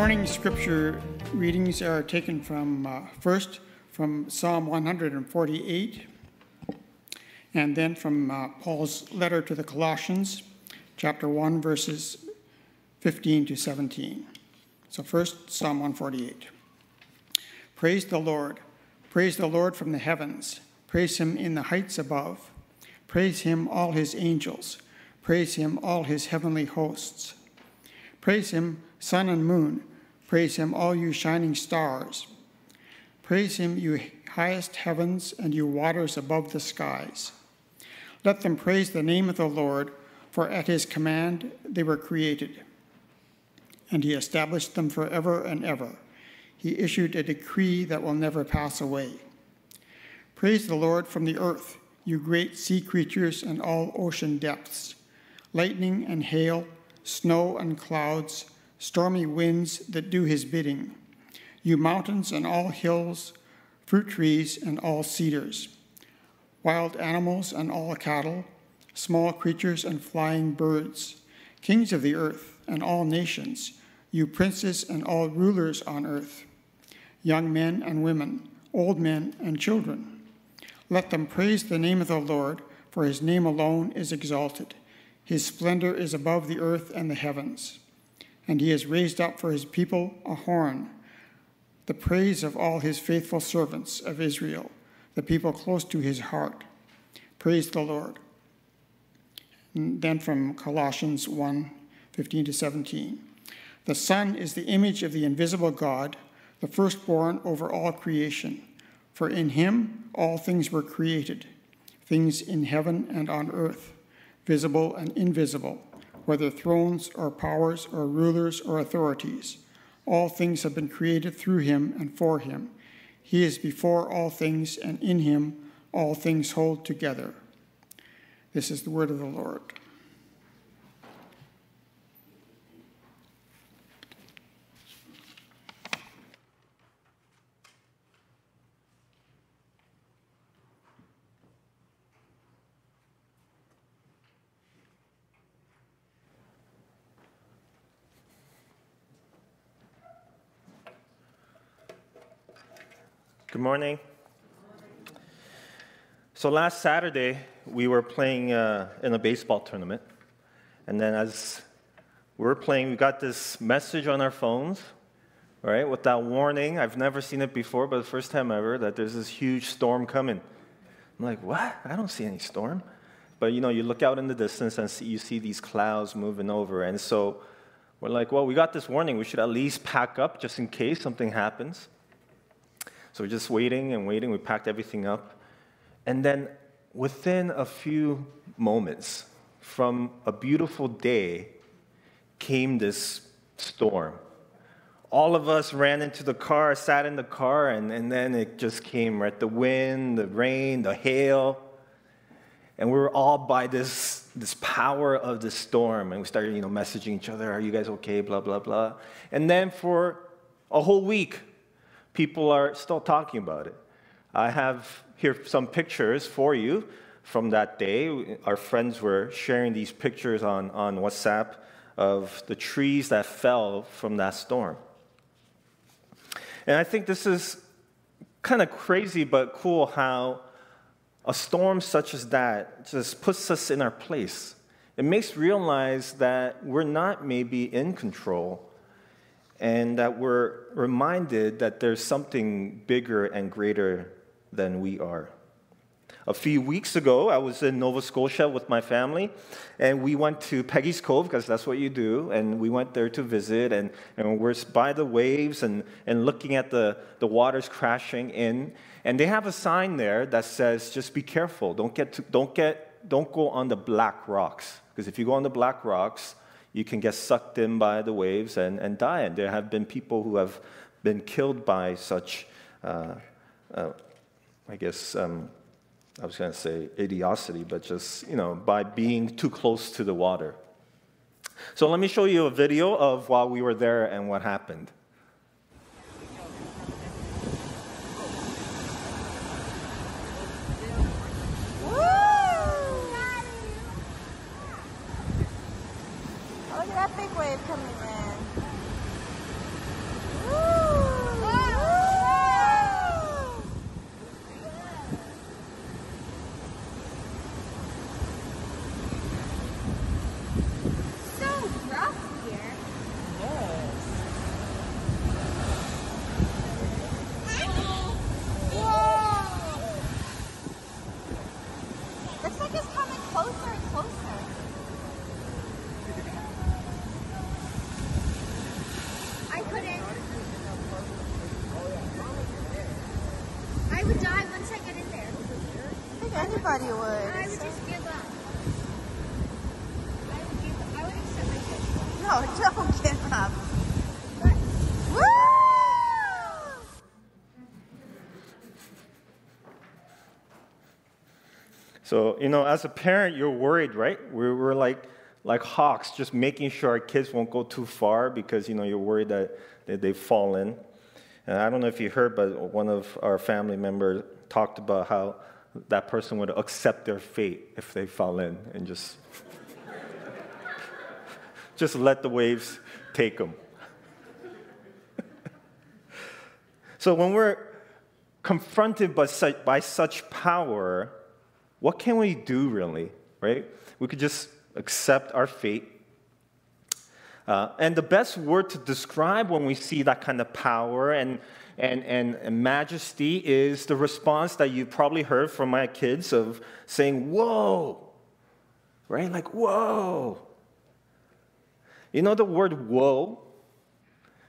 morning's scripture readings are taken from uh, first from Psalm 148 and then from uh, Paul's letter to the Colossians, chapter 1, verses 15 to 17. So, first, Psalm 148. Praise the Lord. Praise the Lord from the heavens. Praise him in the heights above. Praise him, all his angels. Praise him, all his heavenly hosts. Praise him, sun and moon. Praise him, all you shining stars. Praise him, you highest heavens and you waters above the skies. Let them praise the name of the Lord, for at his command they were created, and he established them forever and ever. He issued a decree that will never pass away. Praise the Lord from the earth, you great sea creatures and all ocean depths, lightning and hail, snow and clouds, stormy winds that do his bidding, you mountains and all hills, fruit trees and all cedars wild animals and all cattle, small creatures and flying birds, kings of the earth and all nations, you princes and all rulers on earth, young men and women, old men and children. Let them praise the name of the Lord, for his name alone is exalted. His splendor is above the earth and the heavens. And he has raised up for his people a horn, the praise of all his faithful servants of Israel the people close to his heart. Praise the Lord. And then from Colossians 1 15 to 17. The Son is the image of the invisible God, the firstborn over all creation. For in him all things were created, things in heaven and on earth, visible and invisible, whether thrones or powers or rulers or authorities. All things have been created through him and for him he is before all things, and in him all things hold together. This is the word of the Lord. Good morning. So last Saturday, we were playing uh, in a baseball tournament. And then as we were playing, we got this message on our phones, right, with that warning. I've never seen it before, but the first time ever, that there's this huge storm coming. I'm like, what? I don't see any storm. But you know, you look out in the distance and see, you see these clouds moving over. And so we're like, well, we got this warning. We should at least pack up just in case something happens. So we're just waiting and waiting. We packed everything up. And then within a few moments, from a beautiful day, came this storm. All of us ran into the car, sat in the car, and, and then it just came, right? The wind, the rain, the hail. And we were all by this, this power of the storm. And we started, you know, messaging each other, are you guys okay? Blah, blah, blah. And then for a whole week, people are still talking about it. I have here some pictures for you from that day. Our friends were sharing these pictures on, on WhatsApp of the trees that fell from that storm. And I think this is kind of crazy but cool how a storm such as that just puts us in our place. It makes realize that we're not maybe in control and that we're reminded that there's something bigger and greater than we are. A few weeks ago, I was in Nova Scotia with my family, and we went to Peggy's Cove because that's what you do. And we went there to visit, and, and we're by the waves and, and looking at the, the waters crashing in. And they have a sign there that says, just be careful. Don't, get to, don't, get, don't go on the black rocks. Because if you go on the black rocks, you can get sucked in by the waves and, and die. And there have been people who have been killed by such, uh, uh, I guess, um, I was going to say idiocity, but just, you know, by being too close to the water. So let me show you a video of while we were there and what happened. That big wave coming in. Anybody would. I would just give up. I would give up. I would accept my fate. No, don't give up. But Woo! So, you know, as a parent, you're worried, right? We're, we're like, like hawks, just making sure our kids won't go too far because, you know, you're worried that, that they fall in. And I don't know if you heard, but one of our family members talked about how that person would accept their fate if they fall in and just, just let the waves take them. so when we're confronted by such, by such power, what can we do really, right? We could just accept our fate. Uh, and the best word to describe when we see that kind of power and, and, and, and majesty is the response that you probably heard from my kids of saying, Whoa, right? Like, Whoa. You know, the word whoa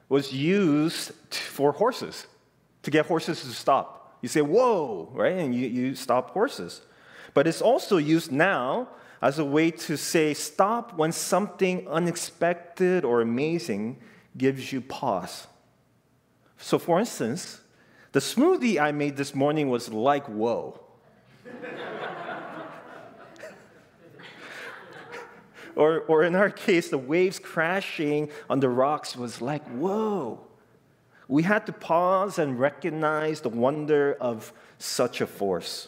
was used for horses, to get horses to stop. You say, Whoa, right? And you, you stop horses. But it's also used now as a way to say stop when something unexpected or amazing gives you pause. So, for instance, the smoothie I made this morning was like whoa. or, or in our case, the waves crashing on the rocks was like whoa. We had to pause and recognize the wonder of such a force.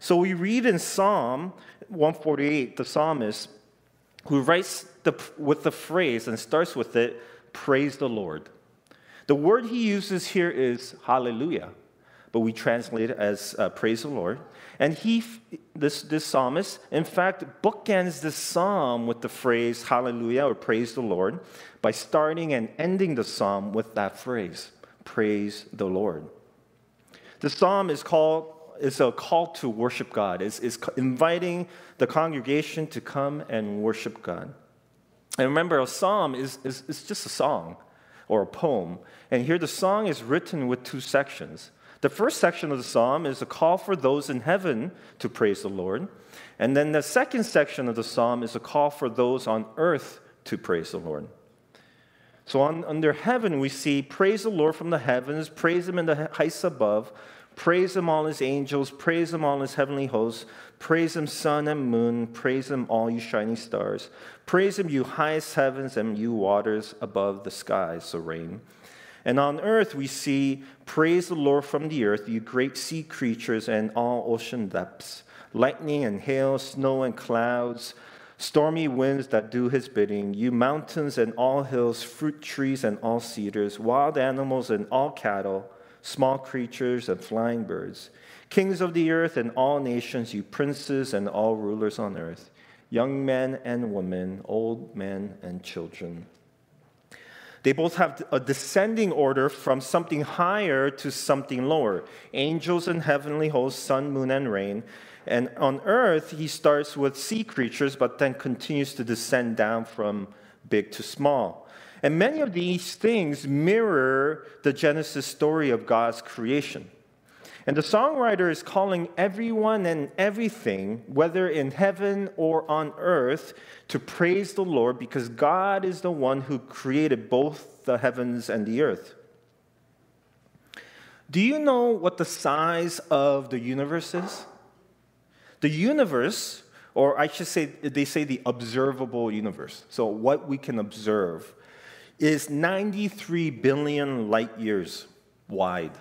So we read in Psalm 148, the psalmist who writes the, with the phrase and starts with it, praise the Lord. The word he uses here is hallelujah, but we translate it as uh, praise the Lord. And he, this, this psalmist, in fact, bookends the psalm with the phrase hallelujah or praise the Lord by starting and ending the psalm with that phrase, praise the Lord. The psalm is called is a call to worship God, is, is inviting the congregation to come and worship God. And remember, a psalm is, is, is just a song or a poem. And here the song is written with two sections. The first section of the psalm is a call for those in heaven to praise the Lord. And then the second section of the psalm is a call for those on earth to praise the Lord. So on, under heaven, we see praise the Lord from the heavens, praise him in the heights above, Praise him, all his angels. Praise him, all his heavenly hosts. Praise him, sun and moon. Praise him, all you shining stars. Praise him, you highest heavens and you waters above the skies, so rain. And on earth we see, Praise the Lord from the earth, you great sea creatures and all ocean depths. Lightning and hail, snow and clouds, stormy winds that do his bidding, you mountains and all hills, fruit trees and all cedars, wild animals and all cattle small creatures and flying birds, kings of the earth and all nations, you princes and all rulers on earth, young men and women, old men and children. They both have a descending order from something higher to something lower angels and heavenly hosts, sun, moon, and rain. And on earth, he starts with sea creatures, but then continues to descend down from big to small. And many of these things mirror the Genesis story of God's creation. And the songwriter is calling everyone and everything, whether in heaven or on earth, to praise the Lord because God is the one who created both the heavens and the earth. Do you know what the size of the universe is? The universe, or I should say, they say the observable universe. So, what we can observe is 93 billion light years wide.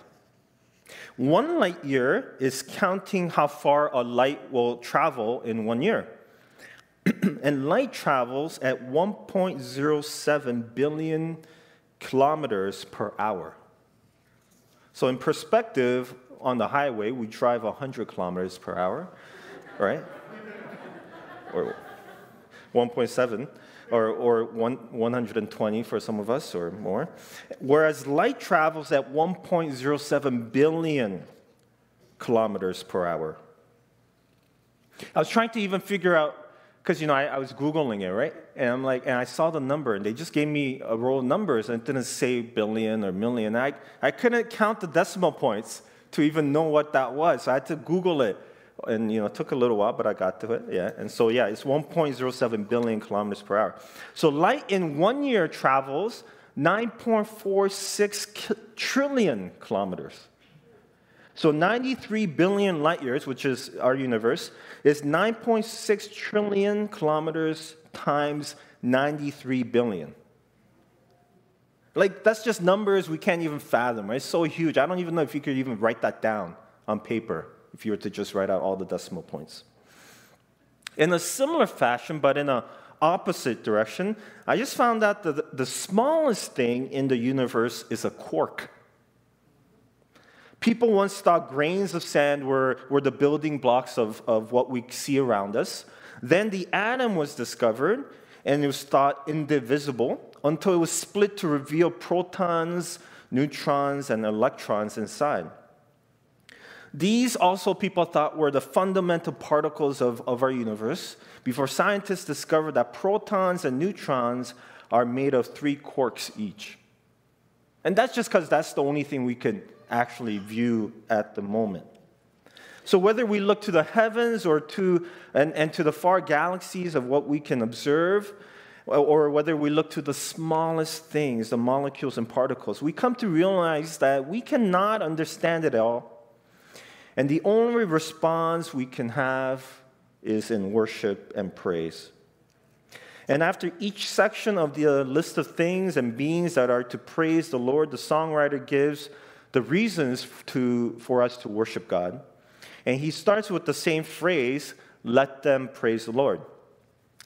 One light year is counting how far a light will travel in one year. and light travels at 1.07 billion kilometers per hour. So, in perspective, on the highway, we drive 100 kilometers per hour, right? or 1.7 or, or one, 120 for some of us or more. Whereas light travels at 1.07 billion kilometers per hour. I was trying to even figure out, because you know, I, I, was Googling it, right? And I'm like, and I saw the number, and they just gave me a row of numbers, and it didn't say billion or million. I, I couldn't count the decimal points to even know what that was. So I had to Google it And you know, it took a little while, but I got to it. Yeah. And so yeah, it's 1.07 billion kilometers per hour. So light in one year travels 9.46 trillion kilometers. So 93 billion light years, which is our universe, is 9.6 trillion kilometers times 93 billion. Like, that's just numbers we can't even fathom, right? It's so huge. I don't even know if you could even write that down on paper if you were to just write out all the decimal points. In a similar fashion, but in an opposite direction, I just found out that the, smallest thing in the universe is a quark. People once thought grains of sand were, were the building blocks of, of what we see around us. Then the atom was discovered, and it was thought indivisible until it was split to reveal protons, neutrons, and electrons inside. These also people thought were the fundamental particles of, of our universe before scientists discovered that protons and neutrons are made of three quarks each. And that's just because that's the only thing we could actually view at the moment. So whether we look to the heavens or to and, and to the far galaxies of what we can observe, or whether we look to the smallest things, the molecules and particles, we come to realize that we cannot understand it all. And the only response we can have is in worship and praise. And after each section of the uh, list of things and beings that are to praise the Lord, the songwriter gives the reasons to, for us to worship God. And he starts with the same phrase, let them praise the Lord.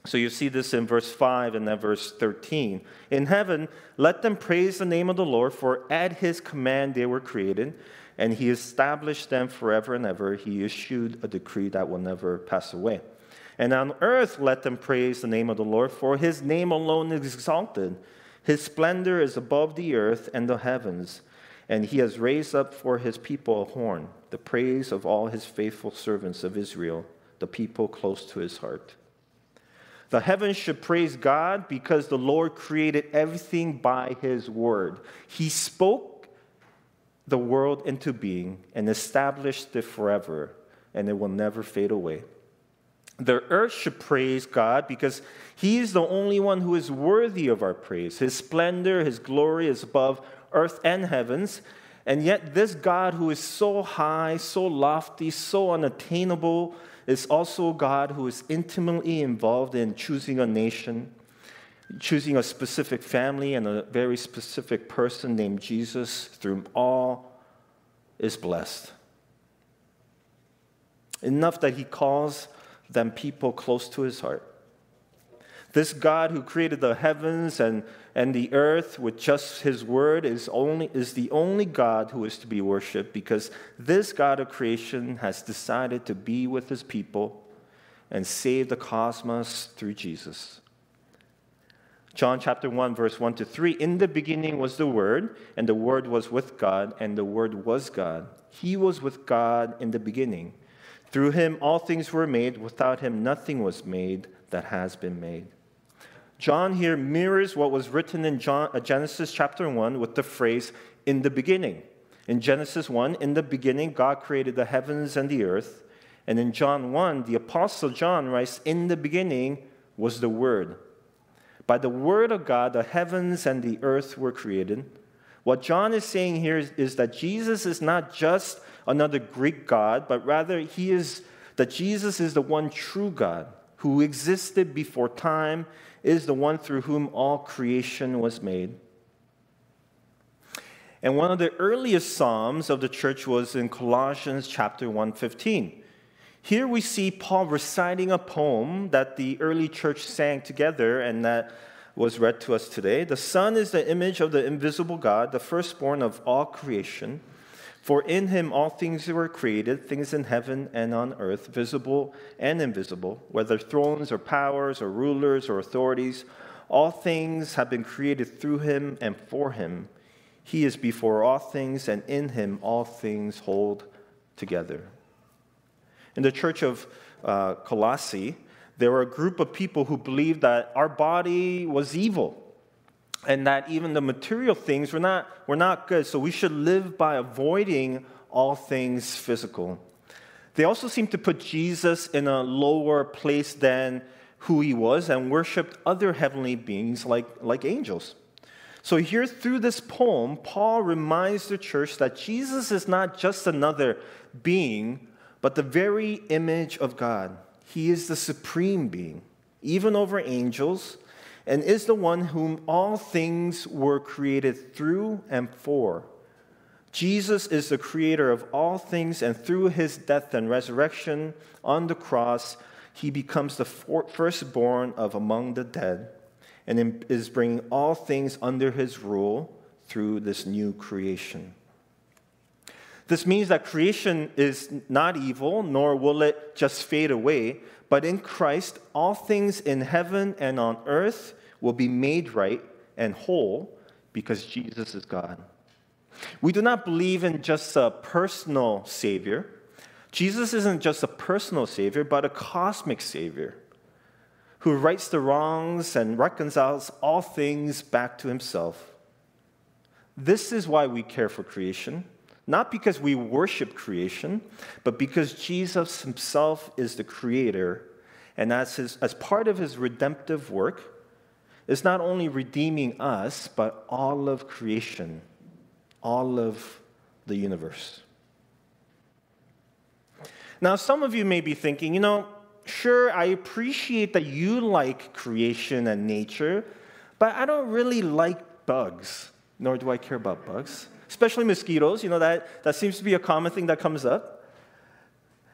So you see this in verse 5 and then verse 13. In heaven, let them praise the name of the Lord, for at his command they were created, and he established them forever and ever. He issued a decree that will never pass away. And on earth, let them praise the name of the Lord, for his name alone is exalted. His splendor is above the earth and the heavens, and he has raised up for his people a horn, the praise of all his faithful servants of Israel, the people close to his heart. The heavens should praise God because the Lord created everything by his word. He spoke the world into being and established it forever, and it will never fade away. The earth should praise God because he is the only one who is worthy of our praise. His splendor, his glory is above earth and heavens. And yet, this God who is so high, so lofty, so unattainable, is also God who is intimately involved in choosing a nation, choosing a specific family and a very specific person named Jesus, through all is blessed. Enough that he calls them people close to his heart. This God who created the heavens and, and the earth with just his word is, only, is the only God who is to be worshiped because this God of creation has decided to be with his people and save the cosmos through Jesus. John chapter 1, verse 1 to 3 In the beginning was the Word, and the Word was with God, and the Word was God. He was with God in the beginning. Through him all things were made. Without him nothing was made that has been made. John here mirrors what was written in John, uh, Genesis chapter 1 with the phrase, in the beginning. In Genesis 1, in the beginning, God created the heavens and the earth. And in John 1, the Apostle John writes, in the beginning was the Word. By the Word of God, the heavens and the earth were created. What John is saying here is, is that Jesus is not just another Greek God, but rather he is that Jesus is the one true God who existed before time, is the one through whom all creation was made. And one of the earliest psalms of the church was in Colossians chapter 115. Here we see Paul reciting a poem that the early church sang together and that was read to us today. The Son is the image of the invisible God, the firstborn of all creation. For in him all things were created, things in heaven and on earth, visible and invisible, whether thrones or powers or rulers or authorities. All things have been created through him and for him. He is before all things, and in him all things hold together. In the church of uh, Colossae, there were a group of people who believed that our body was evil and that even the material things were not, were not good. So we should live by avoiding all things physical. They also seem to put Jesus in a lower place than who he was and worshiped other heavenly beings like, like angels. So, here through this poem, Paul reminds the church that Jesus is not just another being, but the very image of God. He is the supreme being, even over angels, and is the one whom all things were created through and for. Jesus is the creator of all things, and through his death and resurrection on the cross, he becomes the firstborn of among the dead and is bringing all things under his rule through this new creation. This means that creation is not evil, nor will it just fade away, but in Christ, all things in heaven and on earth will be made right and whole because Jesus is God. We do not believe in just a personal Savior. Jesus isn't just a personal Savior, but a cosmic Savior who rights the wrongs and reconciles all things back to Himself. This is why we care for creation, not because we worship creation, but because Jesus Himself is the Creator, and as, his, as part of His redemptive work, is not only redeeming us, but all of creation all of the universe. Now, some of you may be thinking, you know, sure, I appreciate that you like creation and nature, but I don't really like bugs, nor do I care about bugs, especially mosquitoes. You know, that, that seems to be a common thing that comes up.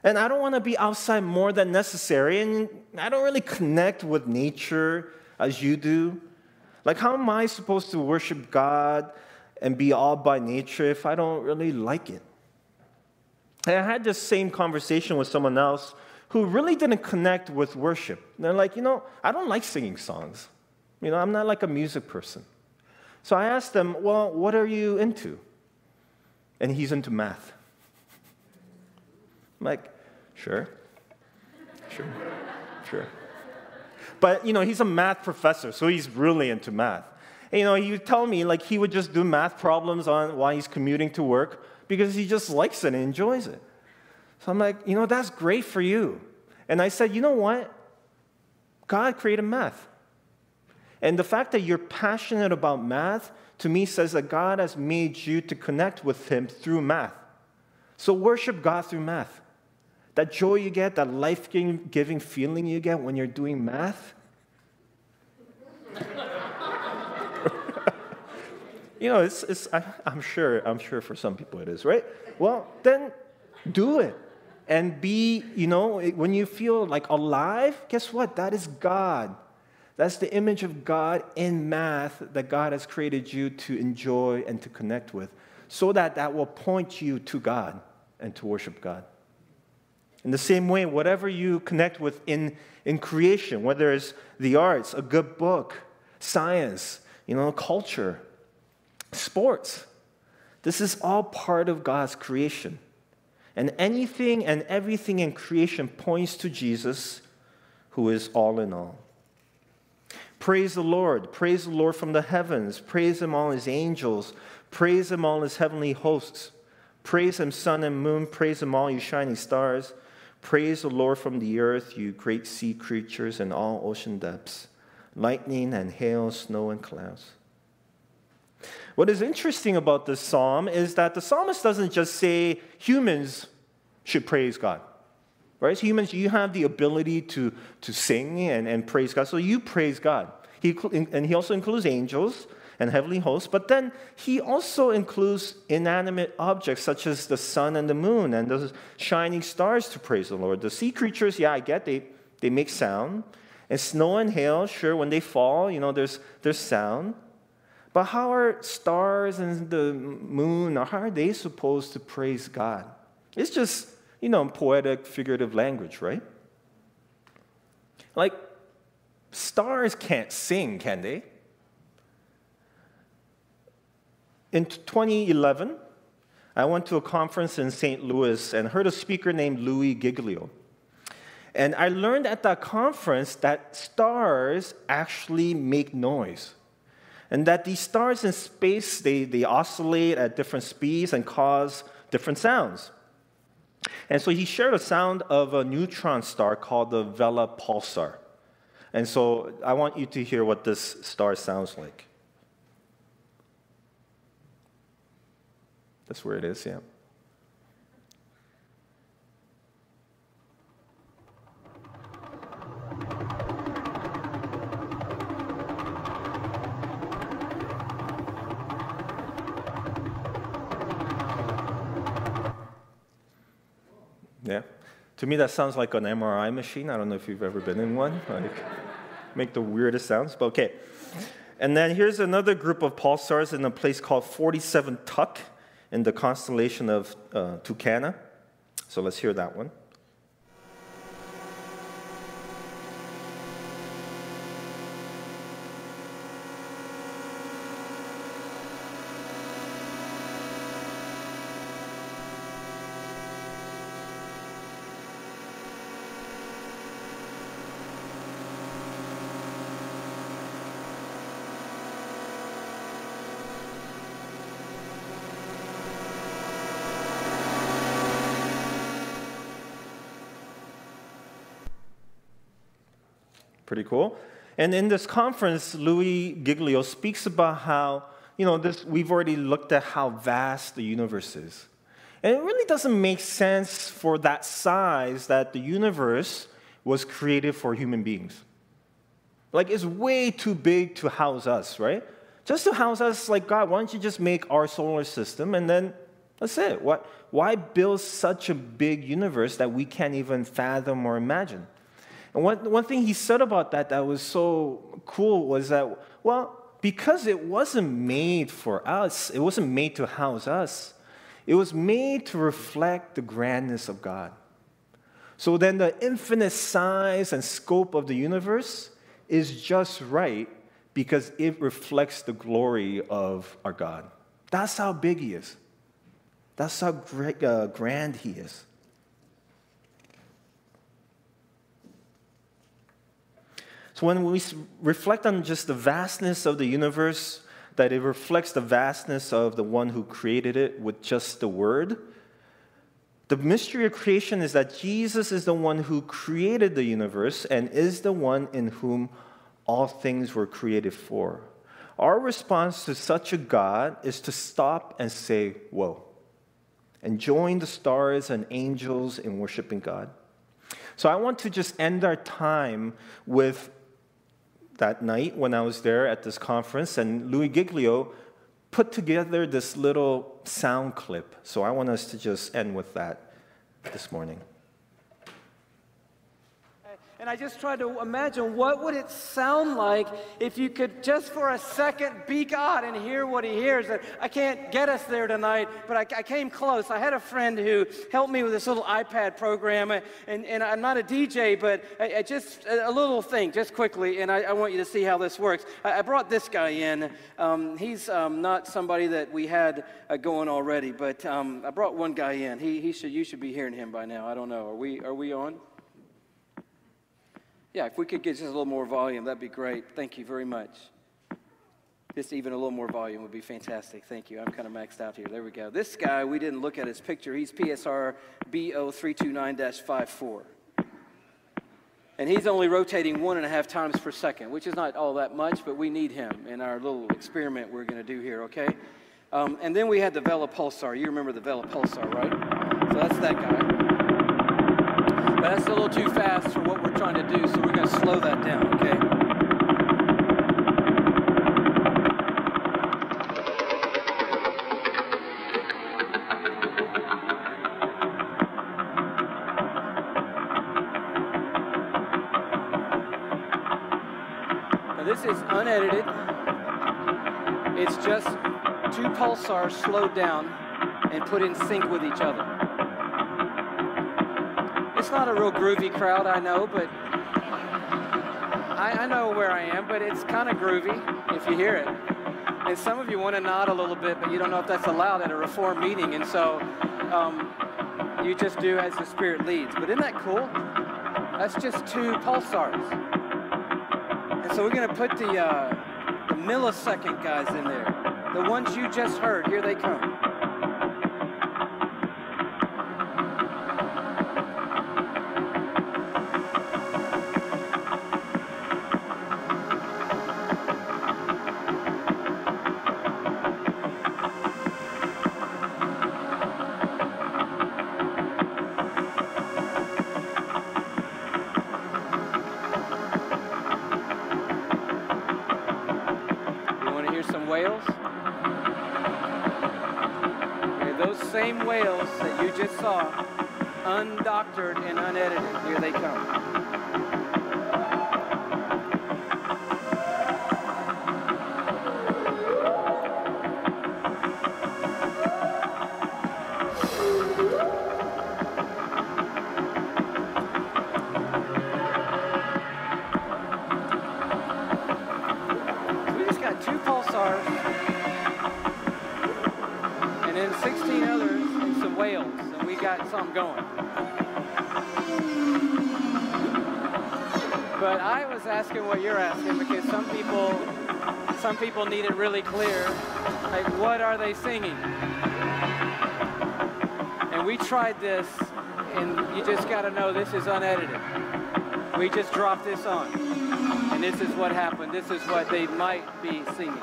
And I don't want to be outside more than necessary, and I don't really connect with nature as you do. Like, how am I supposed to worship God and be awed by nature if I don't really like it? And I had this same conversation with someone else who really didn't connect with worship. They're like, you know, I don't like singing songs. You know, I'm not like a music person. So I asked them, well, what are you into? And he's into math. I'm like, sure, sure, sure. But, you know, he's a math professor, so he's really into math. And, you know, he would tell me like he would just do math problems on while he's commuting to work because he just likes it and enjoys it. So I'm like, you know, that's great for you. And I said, you know what? God created math. And the fact that you're passionate about math to me says that God has made you to connect with Him through math. So worship God through math. That joy you get, that life giving feeling you get when you're doing math, You know, it's, it's I, I'm sure, I'm sure for some people it is, right? Well, then do it. And be, you know, when you feel like alive, guess what? That is God. That's the image of God in math that God has created you to enjoy and to connect with, so that that will point you to God and to worship God. In the same way, whatever you connect with in, in creation, whether it's the arts, a good book, science, you know, culture, sports. This is all part of God's creation. And anything and everything in creation points to Jesus, who is all in all. Praise the Lord. Praise the Lord from the heavens. Praise Him, all His angels. Praise Him, all His heavenly hosts. Praise Him, sun and moon. Praise Him, all you shining stars. Praise the Lord from the earth, you great sea creatures and all ocean depths, lightning and hail, snow and clouds. What is interesting about this psalm is that the psalmist doesn't just say humans should praise God. Right? As humans, you have the ability to, to sing and, and praise God. So you praise God. He, and he also includes angels and heavenly hosts, but then he also includes inanimate objects such as the sun and the moon and the shining stars to praise the Lord. The sea creatures, yeah, I get they, they make sound. And snow and hail, sure, when they fall, you know, there's, there's sound. But how are stars and the moon, how are they supposed to praise God? It's just, you know, poetic, figurative language, right? Like, stars can't sing, can they? In 2011, I went to a conference in St. Louis and heard a speaker named Louis Giglio. And I learned at that conference that stars actually make noise and that these stars in space they, they oscillate at different speeds and cause different sounds And so he shared a sound of a neutron star called the Vela pulsar. And so I want you to hear what this star sounds like. That's where it is, yeah. To me, that sounds like an MRI machine. I don't know if you've ever been in one. Like, make the weirdest sounds, but okay. And then here's another group of pulsars in a place called 47 Tuc in the constellation of uh, Tucana. So let's hear that one. Pretty cool. And in this conference, Louis Giglio speaks about how, you know, this, we've already looked at how vast the universe is. And it really doesn't make sense for that size that the universe was created for human beings. Like, it's way too big to house us, right? Just to house us, like, God, why don't you just make our solar system and then that's it? What, why build such a big universe that we can't even fathom or imagine? And one, one thing he said about that that was so cool was that, well, because it wasn't made for us, it wasn't made to house us, it was made to reflect the grandness of God. So then the infinite size and scope of the universe is just right because it reflects the glory of our God. That's how big He is. That's how great, uh, grand He is. So when we reflect on just the vastness of the universe, that it reflects the vastness of the one who created it with just the word, the mystery of creation is that Jesus is the one who created the universe and is the one in whom all things were created for. Our response to such a God is to stop and say, Whoa, and join the stars and angels in worshiping God. So I want to just end our time with that night when I was there at this conference, and Louis Giglio put together this little sound clip. So I want us to just end with that this morning. And I just tried to imagine what would it sound like if you could just for a second be God and hear what he hears. And I can't get us there tonight, but I, I came close. I had a friend who helped me with this little iPad program, and, and I'm not a DJ, but I, I just a little thing, just quickly, and I, I, want you to see how this works. I, brought this guy in. Um, he's um, not somebody that we had uh, going already, but um, I brought one guy in. He, he should, you should be hearing him by now. I don't know. Are we, are we on? Yeah, if we could get just a little more volume, that'd be great. Thank you very much. Just even a little more volume would be fantastic. Thank you. I'm kind of maxed out here. There we go. This guy, we didn't look at his picture. He's PSR BO329 54. And he's only rotating one and a half times per second, which is not all that much, but we need him in our little experiment we're going to do here, okay? Um, and then we had the Vela Pulsar. You remember the Vela Pulsar, right? So that's that guy. But that's a little too fast for what we're trying to do, so we're going to slow that down, okay? Now this is unedited. It's just two pulsars slowed down and put in sync with each other. It's not a real groovy crowd, I know, but I, I know where I am, but it's kind of groovy if you hear it. And some of you want to nod a little bit, but you don't know if that's allowed at a reform meeting, and so um, you just do as the Spirit leads. But isn't that cool? That's just two pulsars. And so we're going to put the, uh, the millisecond guys in there. The ones you just heard, here they come. I was asking what you're asking because some people, some people need it really clear. Like, what are they singing? And we tried this, and you just got to know this is unedited. We just dropped this on, and this is what happened. This is what they might be singing.